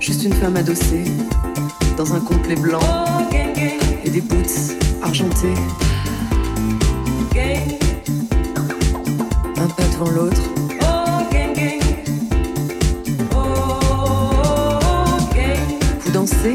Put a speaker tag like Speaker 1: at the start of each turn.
Speaker 1: Juste une femme adossée dans un complet blanc et des boots argentés. Un pas devant l'autre. Vous dansez?